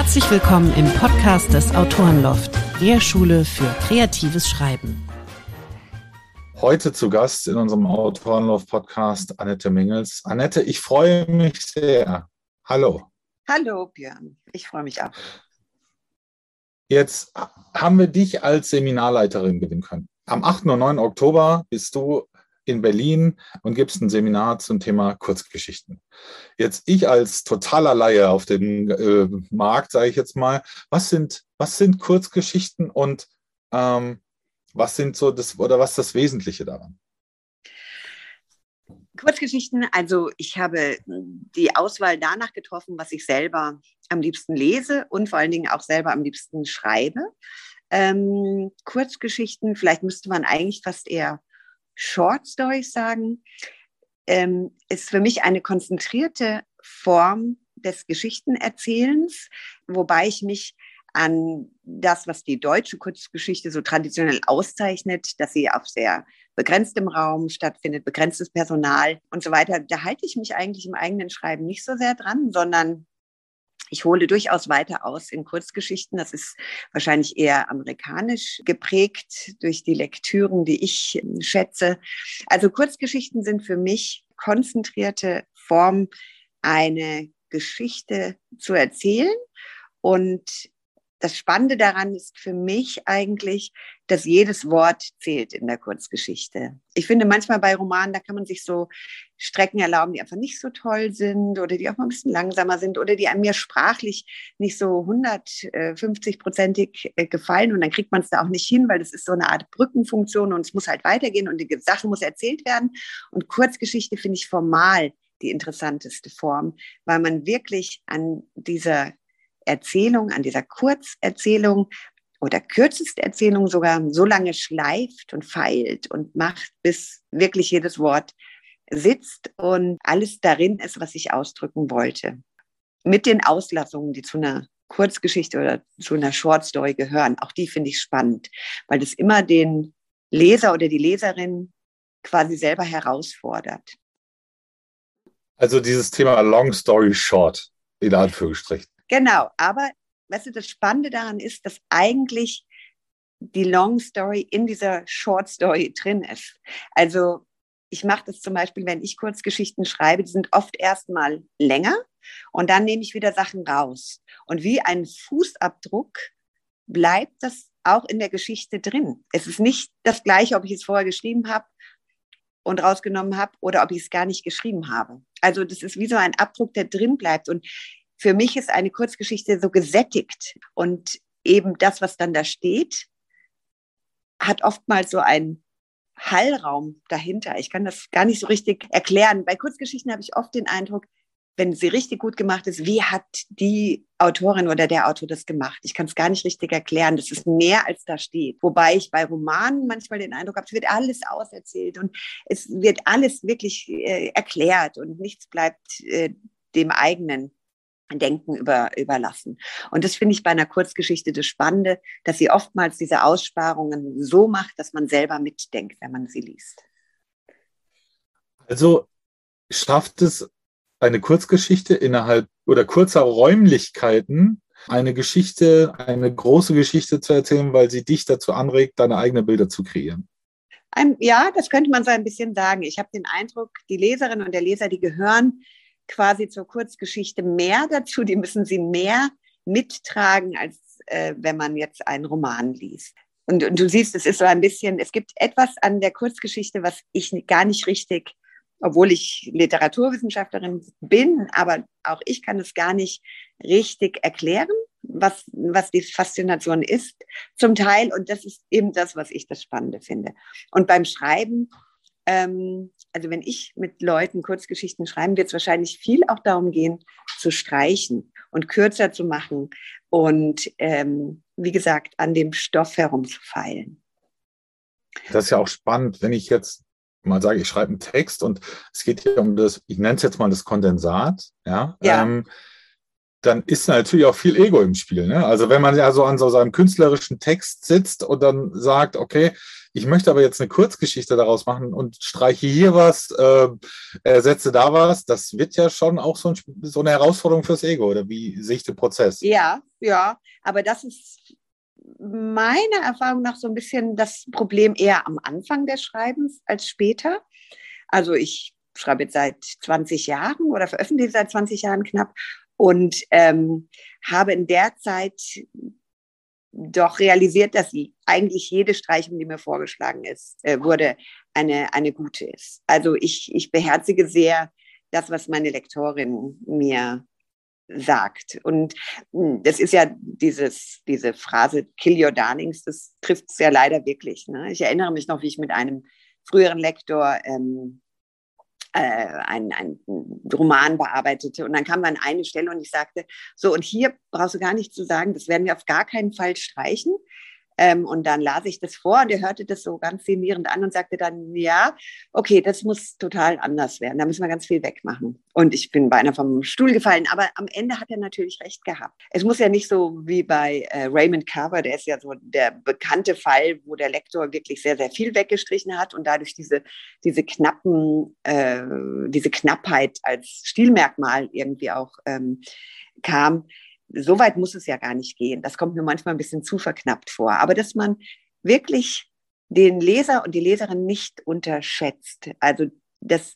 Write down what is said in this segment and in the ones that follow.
Herzlich willkommen im Podcast des Autorenloft, der Schule für kreatives Schreiben. Heute zu Gast in unserem Autorenloft-Podcast Annette Mingels. Annette, ich freue mich sehr. Hallo. Hallo Björn, ich freue mich auch. Jetzt haben wir dich als Seminarleiterin gewinnen können. Am 8. und 9. Oktober bist du in Berlin und gibst ein Seminar zum Thema Kurzgeschichten. Jetzt ich als totaler Laie auf dem äh, Markt, sage ich jetzt mal, was sind, was sind Kurzgeschichten und ähm, was sind so das oder was ist das Wesentliche daran? Kurzgeschichten, also ich habe die Auswahl danach getroffen, was ich selber am liebsten lese und vor allen Dingen auch selber am liebsten schreibe. Ähm, Kurzgeschichten, vielleicht müsste man eigentlich fast eher Short Stories sagen, ähm, ist für mich eine konzentrierte Form des Geschichtenerzählens, wobei ich mich an das, was die deutsche Kurzgeschichte so traditionell auszeichnet, dass sie auf sehr begrenztem Raum stattfindet, begrenztes Personal und so weiter. Da halte ich mich eigentlich im eigenen Schreiben nicht so sehr dran, sondern ich hole durchaus weiter aus in Kurzgeschichten. Das ist wahrscheinlich eher amerikanisch geprägt durch die Lektüren, die ich ähm, schätze. Also Kurzgeschichten sind für mich konzentrierte Form, eine Geschichte zu erzählen. Und das Spannende daran ist für mich eigentlich, dass jedes Wort zählt in der Kurzgeschichte. Ich finde manchmal bei Romanen, da kann man sich so Strecken erlauben, die einfach nicht so toll sind oder die auch mal ein bisschen langsamer sind oder die einem mir sprachlich nicht so 150-prozentig äh, gefallen und dann kriegt man es da auch nicht hin, weil das ist so eine Art Brückenfunktion und es muss halt weitergehen und die Sache muss erzählt werden. Und Kurzgeschichte finde ich formal die interessanteste Form, weil man wirklich an dieser Erzählung, an dieser Kurzerzählung oder kürzeste Erzählung sogar so lange schleift und feilt und macht, bis wirklich jedes Wort sitzt und alles darin ist, was ich ausdrücken wollte. Mit den Auslassungen, die zu einer Kurzgeschichte oder zu einer Short Story gehören, auch die finde ich spannend, weil das immer den Leser oder die Leserin quasi selber herausfordert. Also dieses Thema Long Story Short, in Anführungsstrichen. Genau, aber weißt du, das Spannende daran ist, dass eigentlich die Long Story in dieser Short Story drin ist. Also ich mache das zum Beispiel, wenn ich Kurzgeschichten schreibe, die sind oft erstmal länger und dann nehme ich wieder Sachen raus. Und wie ein Fußabdruck bleibt das auch in der Geschichte drin. Es ist nicht das gleiche, ob ich es vorher geschrieben habe und rausgenommen habe oder ob ich es gar nicht geschrieben habe. Also das ist wie so ein Abdruck, der drin bleibt. Und für mich ist eine Kurzgeschichte so gesättigt und eben das, was dann da steht, hat oftmals so einen Hallraum dahinter. Ich kann das gar nicht so richtig erklären. Bei Kurzgeschichten habe ich oft den Eindruck, wenn sie richtig gut gemacht ist, wie hat die Autorin oder der Autor das gemacht? Ich kann es gar nicht richtig erklären. Das ist mehr, als da steht. Wobei ich bei Romanen manchmal den Eindruck habe, es wird alles auserzählt und es wird alles wirklich äh, erklärt und nichts bleibt äh, dem eigenen Denken über, überlassen. Und das finde ich bei einer Kurzgeschichte das Spannende, dass sie oftmals diese Aussparungen so macht, dass man selber mitdenkt, wenn man sie liest. Also schafft es eine Kurzgeschichte innerhalb oder kurzer Räumlichkeiten eine Geschichte, eine große Geschichte zu erzählen, weil sie dich dazu anregt, deine eigenen Bilder zu kreieren. Ja, das könnte man so ein bisschen sagen. Ich habe den Eindruck, die Leserin und der Leser, die gehören quasi zur Kurzgeschichte mehr dazu. Die müssen sie mehr mittragen, als äh, wenn man jetzt einen Roman liest. Und, und, du siehst, es ist so ein bisschen, es gibt etwas an der Kurzgeschichte, was ich gar nicht richtig, obwohl ich Literaturwissenschaftlerin bin, aber auch ich kann es gar nicht richtig erklären, was, was die Faszination ist, zum Teil. Und das ist eben das, was ich das Spannende finde. Und beim Schreiben ähm, also wenn ich mit Leuten Kurzgeschichten schreiben, wird es wahrscheinlich viel auch darum gehen, zu streichen und kürzer zu machen und ähm, wie gesagt, an dem Stoff herumzufeilen. Das ist ja auch spannend, wenn ich jetzt mal sage, ich schreibe einen Text und es geht hier um das, ich nenne es jetzt mal das Kondensat, ja, ja. Ähm, dann ist natürlich auch viel Ego im Spiel. Ne? Also wenn man ja so an so seinem künstlerischen Text sitzt und dann sagt, okay, ich möchte aber jetzt eine Kurzgeschichte daraus machen und streiche hier was, äh, ersetze da was. Das wird ja schon auch so, ein, so eine Herausforderung fürs Ego, oder wie sehe ich den Prozess? Ja, ja, aber das ist meiner Erfahrung nach so ein bisschen das Problem eher am Anfang des Schreibens als später. Also ich schreibe jetzt seit 20 Jahren oder veröffentliche seit 20 Jahren knapp und ähm, habe in der Zeit doch realisiert, dass sie eigentlich jede Streichung, die mir vorgeschlagen ist, äh, wurde, eine, eine gute ist. Also ich, ich beherzige sehr das, was meine Lektorin mir sagt. Und hm, das ist ja dieses, diese Phrase Kill Your Darlings, das trifft es ja leider wirklich. Ne? Ich erinnere mich noch, wie ich mit einem früheren Lektor ähm, äh, einen, einen Roman bearbeitete. Und dann kam man an eine Stelle und ich sagte, so, und hier brauchst du gar nichts zu sagen, das werden wir auf gar keinen Fall streichen. Ähm, und dann las ich das vor und er hörte das so ganz sinnierend an und sagte dann, ja, okay, das muss total anders werden. Da müssen wir ganz viel wegmachen. Und ich bin beinahe vom Stuhl gefallen. Aber am Ende hat er natürlich recht gehabt. Es muss ja nicht so wie bei äh, Raymond Carver, der ist ja so der bekannte Fall, wo der Lektor wirklich sehr, sehr viel weggestrichen hat und dadurch diese, diese knappen, äh, diese Knappheit als Stilmerkmal irgendwie auch ähm, kam so weit muss es ja gar nicht gehen. Das kommt mir manchmal ein bisschen zu verknappt vor. Aber dass man wirklich den Leser und die Leserin nicht unterschätzt. Also, dass,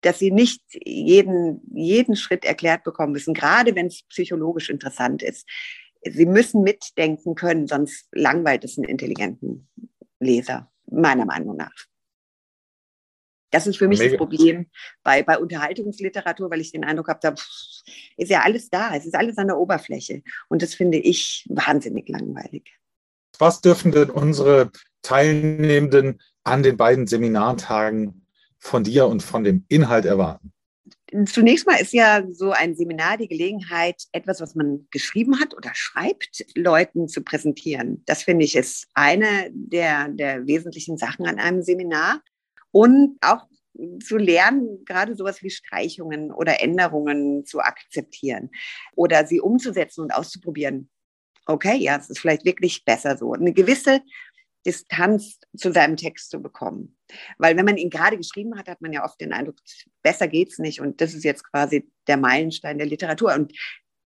dass sie nicht jeden, jeden Schritt erklärt bekommen müssen, gerade wenn es psychologisch interessant ist. Sie müssen mitdenken können, sonst langweilt es einen intelligenten Leser, meiner Meinung nach. Das ist für mich Mega. das Problem bei, bei Unterhaltungsliteratur, weil ich den Eindruck habe, da ist ja alles da, es ist alles an der Oberfläche. Und das finde ich wahnsinnig langweilig. Was dürfen denn unsere Teilnehmenden an den beiden Seminartagen von dir und von dem Inhalt erwarten? Zunächst mal ist ja so ein Seminar die Gelegenheit, etwas, was man geschrieben hat oder schreibt, Leuten zu präsentieren. Das finde ich ist eine der, der wesentlichen Sachen an einem Seminar und auch zu lernen, gerade sowas wie Streichungen oder Änderungen zu akzeptieren oder sie umzusetzen und auszuprobieren. Okay, ja, es ist vielleicht wirklich besser so. Eine gewisse Distanz zu seinem Text zu bekommen. Weil wenn man ihn gerade geschrieben hat, hat man ja oft den Eindruck, besser geht's nicht. Und das ist jetzt quasi der Meilenstein der Literatur. Und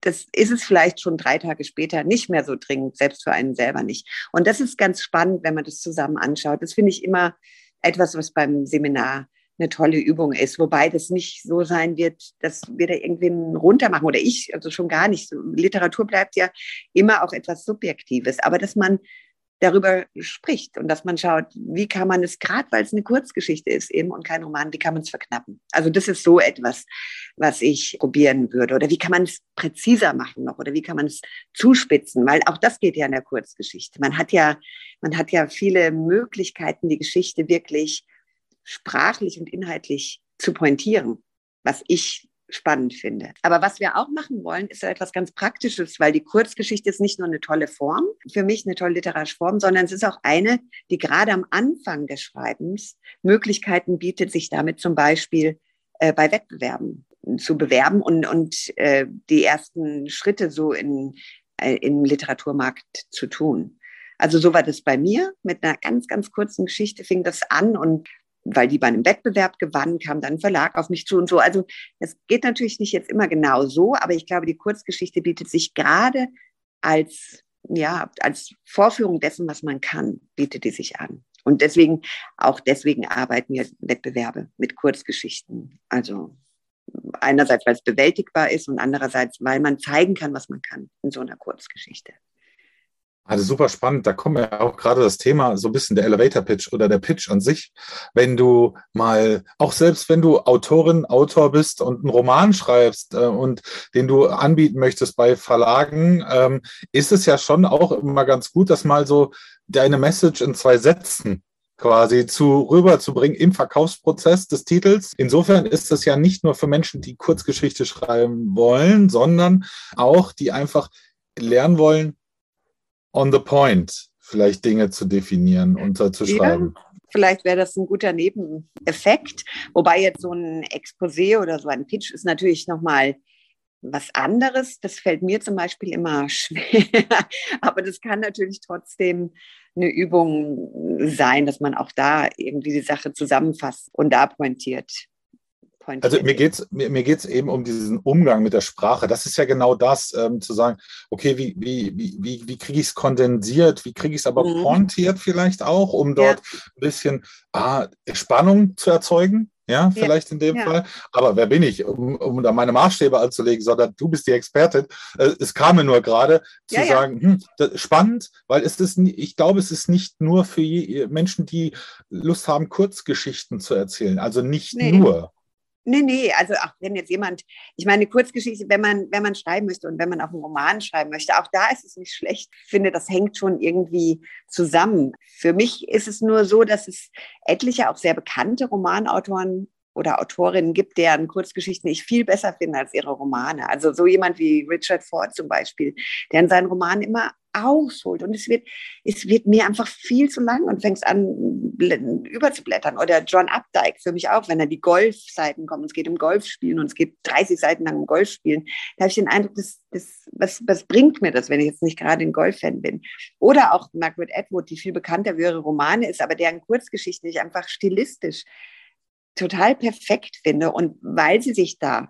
das ist es vielleicht schon drei Tage später nicht mehr so dringend, selbst für einen selber nicht. Und das ist ganz spannend, wenn man das zusammen anschaut. Das finde ich immer etwas, was beim Seminar eine tolle Übung ist, wobei das nicht so sein wird, dass wir da irgendwen runtermachen oder ich, also schon gar nicht. Literatur bleibt ja immer auch etwas Subjektives, aber dass man darüber spricht und dass man schaut, wie kann man es, gerade weil es eine Kurzgeschichte ist eben und kein Roman, wie kann man es verknappen? Also das ist so etwas, was ich probieren würde. Oder wie kann man es präziser machen noch? Oder wie kann man es zuspitzen? Weil auch das geht ja in der Kurzgeschichte. Man hat ja, man hat ja viele Möglichkeiten, die Geschichte wirklich sprachlich und inhaltlich zu pointieren, was ich spannend finde. Aber was wir auch machen wollen, ist etwas ganz Praktisches, weil die Kurzgeschichte ist nicht nur eine tolle Form, für mich eine tolle literarische Form, sondern es ist auch eine, die gerade am Anfang des Schreibens Möglichkeiten bietet, sich damit zum Beispiel äh, bei Wettbewerben zu bewerben und, und äh, die ersten Schritte so in, äh, im Literaturmarkt zu tun. Also so war das bei mir. Mit einer ganz, ganz kurzen Geschichte fing das an und weil die bei einem Wettbewerb gewann, kam dann ein Verlag auf mich zu und so. Also es geht natürlich nicht jetzt immer genau so, aber ich glaube, die Kurzgeschichte bietet sich gerade als, ja, als Vorführung dessen, was man kann, bietet die sich an. Und deswegen, auch deswegen arbeiten wir Wettbewerbe mit Kurzgeschichten. Also einerseits, weil es bewältigbar ist und andererseits, weil man zeigen kann, was man kann in so einer Kurzgeschichte. Also super spannend. Da kommt ja auch gerade das Thema so ein bisschen der Elevator Pitch oder der Pitch an sich. Wenn du mal, auch selbst wenn du Autorin, Autor bist und einen Roman schreibst äh, und den du anbieten möchtest bei Verlagen, ähm, ist es ja schon auch immer ganz gut, das mal so deine Message in zwei Sätzen quasi zu rüberzubringen im Verkaufsprozess des Titels. Insofern ist das ja nicht nur für Menschen, die Kurzgeschichte schreiben wollen, sondern auch die einfach lernen wollen, on the point vielleicht Dinge zu definieren und zu schreiben. Ja, vielleicht wäre das ein guter Nebeneffekt. Wobei jetzt so ein Exposé oder so ein Pitch ist natürlich nochmal was anderes. Das fällt mir zum Beispiel immer schwer. Aber das kann natürlich trotzdem eine Übung sein, dass man auch da irgendwie die Sache zusammenfasst und da pointiert. Pointiert. Also mir geht es mir, mir geht's eben um diesen Umgang mit der Sprache. Das ist ja genau das, ähm, zu sagen, okay, wie, wie, wie, wie, wie kriege ich es kondensiert, wie kriege ich es aber mhm. pointiert vielleicht auch, um dort ja. ein bisschen ah, Spannung zu erzeugen ja, vielleicht ja, in dem ja. Fall. Aber wer bin ich, um, um da meine Maßstäbe anzulegen, sondern du bist die Expertin. Äh, es kam mir nur gerade zu sagen, hm, spannend, weil es ist, ich glaube, es ist nicht nur für Menschen, die Lust haben, Kurzgeschichten zu erzählen. Also nicht nee. nur. Nee, nee, also auch wenn jetzt jemand, ich meine, Kurzgeschichte, wenn man, wenn man schreiben möchte und wenn man auch einen Roman schreiben möchte, auch da ist es nicht schlecht. Ich finde, das hängt schon irgendwie zusammen. Für mich ist es nur so, dass es etliche auch sehr bekannte Romanautoren oder Autorinnen gibt, deren Kurzgeschichten ich viel besser finde als ihre Romane. Also so jemand wie Richard Ford zum Beispiel, der in seinen Romanen immer ausholt und es wird, es wird mir einfach viel zu lang und fängst an überzublättern. Oder John Updike für mich auch, wenn er die Golfseiten kommt, es geht um Golfspielen und es geht 30 Seiten lang um Golfspielen, da habe ich den Eindruck, das, das, was, was bringt mir das, wenn ich jetzt nicht gerade ein Golffan bin? Oder auch Margaret Atwood, die viel bekannter ihre Romane ist, aber deren Kurzgeschichten ich einfach stilistisch total perfekt finde. Und weil sie sich da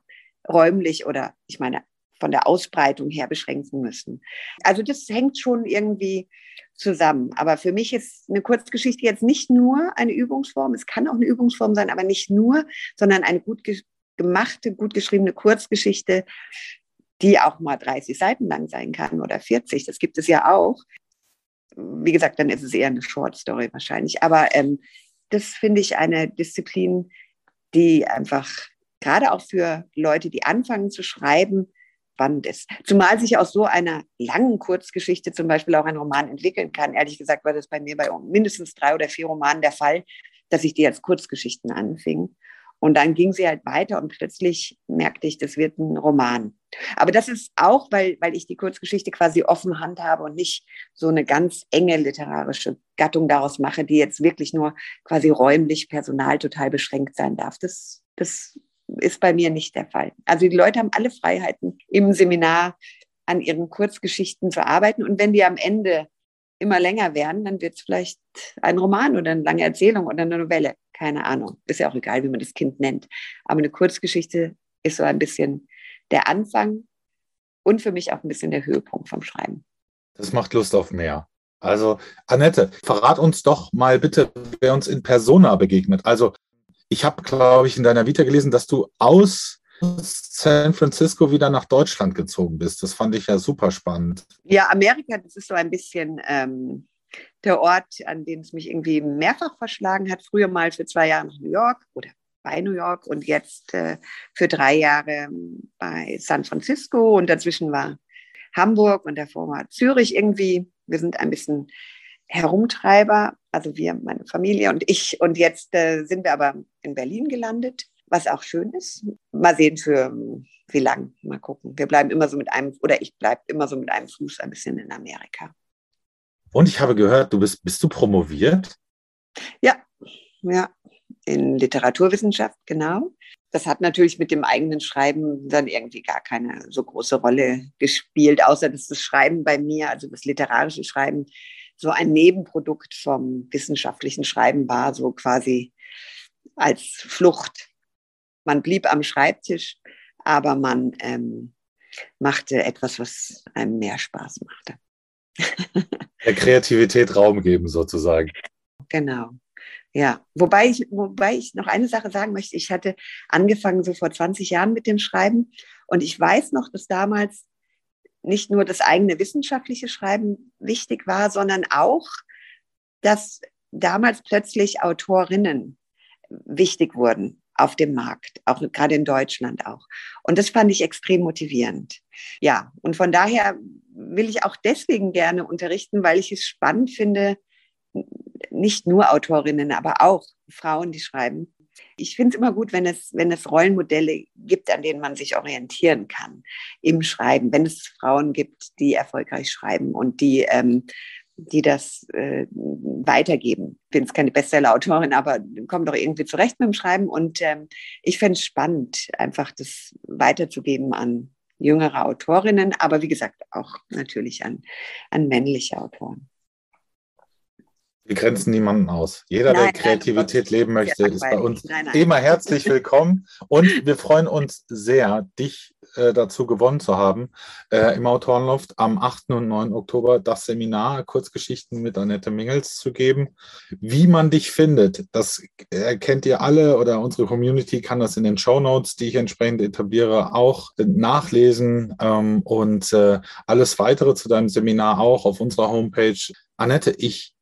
räumlich oder ich meine von der Ausbreitung her beschränken müssen. Also das hängt schon irgendwie zusammen. Aber für mich ist eine Kurzgeschichte jetzt nicht nur eine Übungsform. Es kann auch eine Übungsform sein, aber nicht nur, sondern eine gut gemachte, gut geschriebene Kurzgeschichte, die auch mal 30 Seiten lang sein kann oder 40. Das gibt es ja auch. Wie gesagt, dann ist es eher eine Short Story wahrscheinlich. Aber ähm, das finde ich eine Disziplin, die einfach gerade auch für Leute, die anfangen zu schreiben, spannend ist. Zumal sich aus so einer langen Kurzgeschichte zum Beispiel auch ein Roman entwickeln kann. Ehrlich gesagt war das bei mir bei mindestens drei oder vier Romanen der Fall, dass ich die als Kurzgeschichten anfing. Und dann ging sie halt weiter und plötzlich merkte ich, das wird ein Roman. Aber das ist auch, weil, weil ich die Kurzgeschichte quasi offen handhabe und nicht so eine ganz enge literarische Gattung daraus mache, die jetzt wirklich nur quasi räumlich, personal total beschränkt sein darf. Das, das ist bei mir nicht der Fall. Also die Leute haben alle Freiheiten im Seminar an ihren Kurzgeschichten zu arbeiten. Und wenn die am Ende immer länger werden, dann wird es vielleicht ein Roman oder eine lange Erzählung oder eine Novelle. Keine Ahnung. Ist ja auch egal, wie man das Kind nennt. Aber eine Kurzgeschichte ist so ein bisschen der Anfang und für mich auch ein bisschen der Höhepunkt vom Schreiben. Das macht Lust auf mehr. Also, Annette, verrat uns doch mal bitte, wer uns in Persona begegnet. Also, ich habe, glaube ich, in deiner Vita gelesen, dass du aus San Francisco wieder nach Deutschland gezogen bist. Das fand ich ja super spannend. Ja, Amerika, das ist so ein bisschen ähm, der Ort, an den es mich irgendwie mehrfach verschlagen hat. Früher mal für zwei Jahre nach New York oder bei New York und jetzt äh, für drei Jahre bei San Francisco und dazwischen war Hamburg und davor war Zürich irgendwie. Wir sind ein bisschen Herumtreiber, also wir, meine Familie und ich. Und jetzt äh, sind wir aber in Berlin gelandet was auch schön ist. Mal sehen für wie lang, mal gucken. Wir bleiben immer so mit einem, oder ich bleibe immer so mit einem Fuß ein bisschen in Amerika. Und ich habe gehört, du bist, bist du promoviert? Ja, ja, in Literaturwissenschaft, genau. Das hat natürlich mit dem eigenen Schreiben dann irgendwie gar keine so große Rolle gespielt, außer dass das Schreiben bei mir, also das literarische Schreiben, so ein Nebenprodukt vom wissenschaftlichen Schreiben war, so quasi als Flucht man blieb am Schreibtisch, aber man ähm, machte etwas, was einem mehr Spaß machte. Der Kreativität Raum geben, sozusagen. Genau. Ja, wobei ich, wobei ich noch eine Sache sagen möchte. Ich hatte angefangen so vor 20 Jahren mit dem Schreiben und ich weiß noch, dass damals nicht nur das eigene wissenschaftliche Schreiben wichtig war, sondern auch, dass damals plötzlich Autorinnen wichtig wurden auf dem Markt, auch gerade in Deutschland auch. Und das fand ich extrem motivierend. Ja, und von daher will ich auch deswegen gerne unterrichten, weil ich es spannend finde, nicht nur Autorinnen, aber auch Frauen, die schreiben. Ich finde es immer gut, wenn es, wenn es Rollenmodelle gibt, an denen man sich orientieren kann im Schreiben. Wenn es Frauen gibt, die erfolgreich schreiben und die ähm, die das äh, weitergeben. Ich bin jetzt keine Bestseller-Autorin, aber komme doch irgendwie zurecht mit dem Schreiben. Und ähm, ich fände es spannend, einfach das weiterzugeben an jüngere Autorinnen, aber wie gesagt auch natürlich an, an männliche Autoren. Wir grenzen niemanden aus. Jeder, nein, der Kreativität nein, leben möchte, ist bei uns nein, immer herzlich willkommen. Und wir freuen uns sehr, dich äh, dazu gewonnen zu haben, äh, im Autorenloft am 8. und 9. Oktober das Seminar Kurzgeschichten mit Annette Mingels zu geben. Wie man dich findet, das kennt ihr alle oder unsere Community kann das in den Show Notes, die ich entsprechend etabliere, auch nachlesen ähm, und äh, alles weitere zu deinem Seminar auch auf unserer Homepage. Annette, ich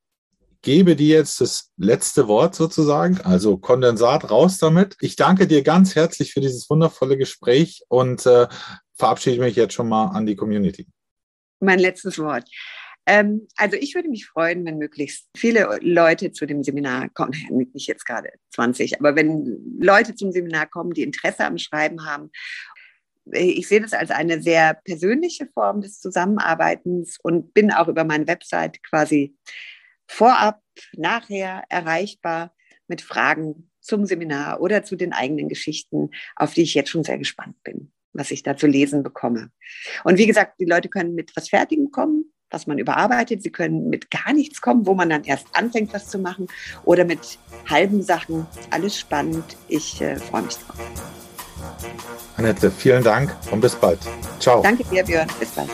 gebe dir jetzt das letzte Wort sozusagen, also Kondensat raus damit. Ich danke dir ganz herzlich für dieses wundervolle Gespräch und äh, verabschiede mich jetzt schon mal an die Community. Mein letztes Wort. Ähm, also ich würde mich freuen, wenn möglichst viele Leute zu dem Seminar kommen, nicht jetzt gerade 20, aber wenn Leute zum Seminar kommen, die Interesse am Schreiben haben ich sehe das als eine sehr persönliche Form des Zusammenarbeitens und bin auch über meine Website quasi vorab, nachher erreichbar mit Fragen zum Seminar oder zu den eigenen Geschichten, auf die ich jetzt schon sehr gespannt bin, was ich da zu lesen bekomme. Und wie gesagt, die Leute können mit was Fertigem kommen, was man überarbeitet. Sie können mit gar nichts kommen, wo man dann erst anfängt, was zu machen, oder mit halben Sachen. Alles spannend. Ich äh, freue mich drauf. Annette, vielen Dank und bis bald. Ciao. Danke dir, Björn. Bis bald.